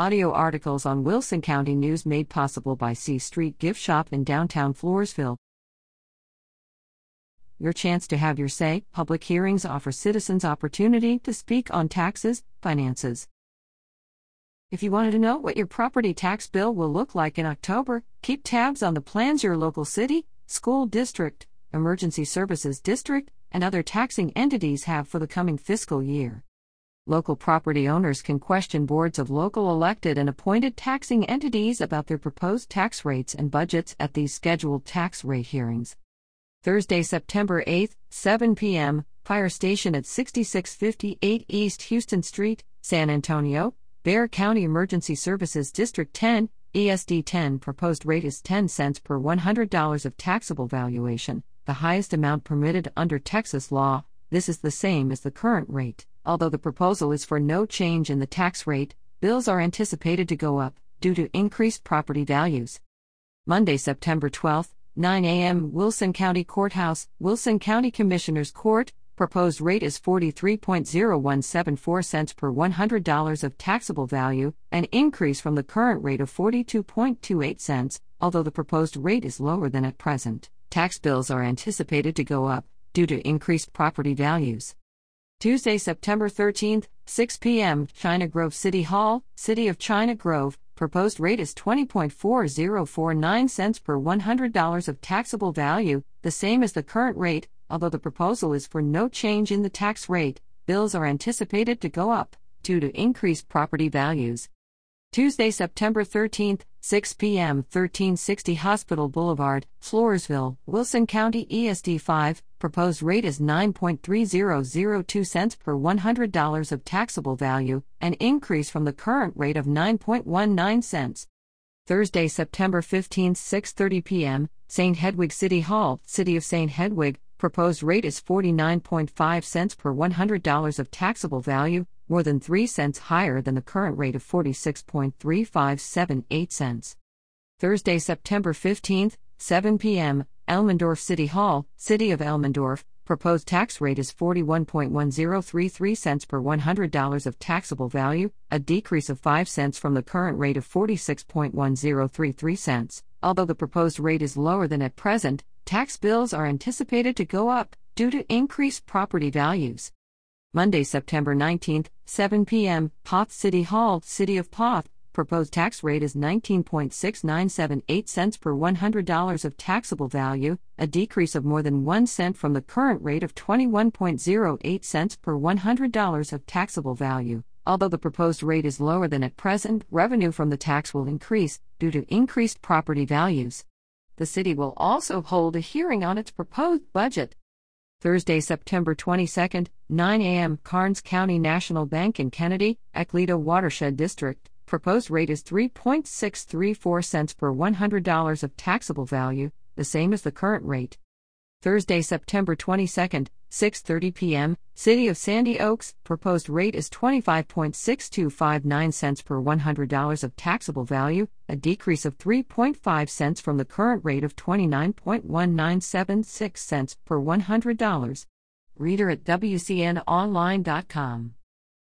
Audio articles on Wilson County News made possible by C Street Gift Shop in downtown Floresville. Your chance to have your say. Public hearings offer citizens opportunity to speak on taxes, finances. If you wanted to know what your property tax bill will look like in October, keep tabs on the plans your local city, school district, emergency services district, and other taxing entities have for the coming fiscal year. Local property owners can question boards of local elected and appointed taxing entities about their proposed tax rates and budgets at these scheduled tax rate hearings. Thursday, September 8, 7 p.m., Fire Station at 6658 East Houston Street, San Antonio, Bexar County Emergency Services District 10, ESD 10 proposed rate is 10 cents per $100 of taxable valuation, the highest amount permitted under Texas law. This is the same as the current rate. Although the proposal is for no change in the tax rate, bills are anticipated to go up due to increased property values. Monday, September 12, 9 a.m. Wilson County Courthouse, Wilson County Commissioners Court. Proposed rate is 43.0174 cents per $100 of taxable value, an increase from the current rate of 42.28 cents, although the proposed rate is lower than at present. Tax bills are anticipated to go up due to increased property values. Tuesday, September 13th, 6 p.m., China Grove City Hall, City of China Grove. Proposed rate is 20.4049 cents per $100 of taxable value, the same as the current rate, although the proposal is for no change in the tax rate. Bills are anticipated to go up due to increased property values. Tuesday, September 13th, 6 p.m., 1360 Hospital Boulevard, Floresville, Wilson County ESD 5. Proposed rate is 9.3002 cents per $100 of taxable value, an increase from the current rate of 9.19 cents. Thursday, September 15, 6:30 p.m., St. Hedwig City Hall, City of St. Hedwig. Proposed rate is 49.5 cents per $100 of taxable value, more than 3 cents higher than the current rate of 46.3578 cents. Thursday, September 15th, 7 p.m., Elmendorf City Hall, City of Elmendorf. Proposed tax rate is 41.1033 cents per $100 of taxable value, a decrease of 5 cents from the current rate of 46.1033 cents. Although the proposed rate is lower than at present, tax bills are anticipated to go up due to increased property values. Monday, September 19th, 7 p.m., Poth City Hall, City of Poth. Proposed tax rate is 19.6978 cents per $100 of taxable value, a decrease of more than 1 cent from the current rate of 21.08 cents per $100 of taxable value. Although the proposed rate is lower than at present, revenue from the tax will increase due to increased property values. The city will also hold a hearing on its proposed budget. Thursday, September 22, 9 a.m., Karnes County National Bank in Kenedy, Ecleto Watershed District. Proposed rate is 3.634 cents per $100 of taxable value, the same as the current rate. Thursday, September 22, 6:30 p.m., City of Sandy Oaks. Proposed rate is 25.6259 cents per $100 of taxable value, a decrease of 3.5 cents from the current rate of 29.1976 cents per $100. Reader at WCNOnline.com.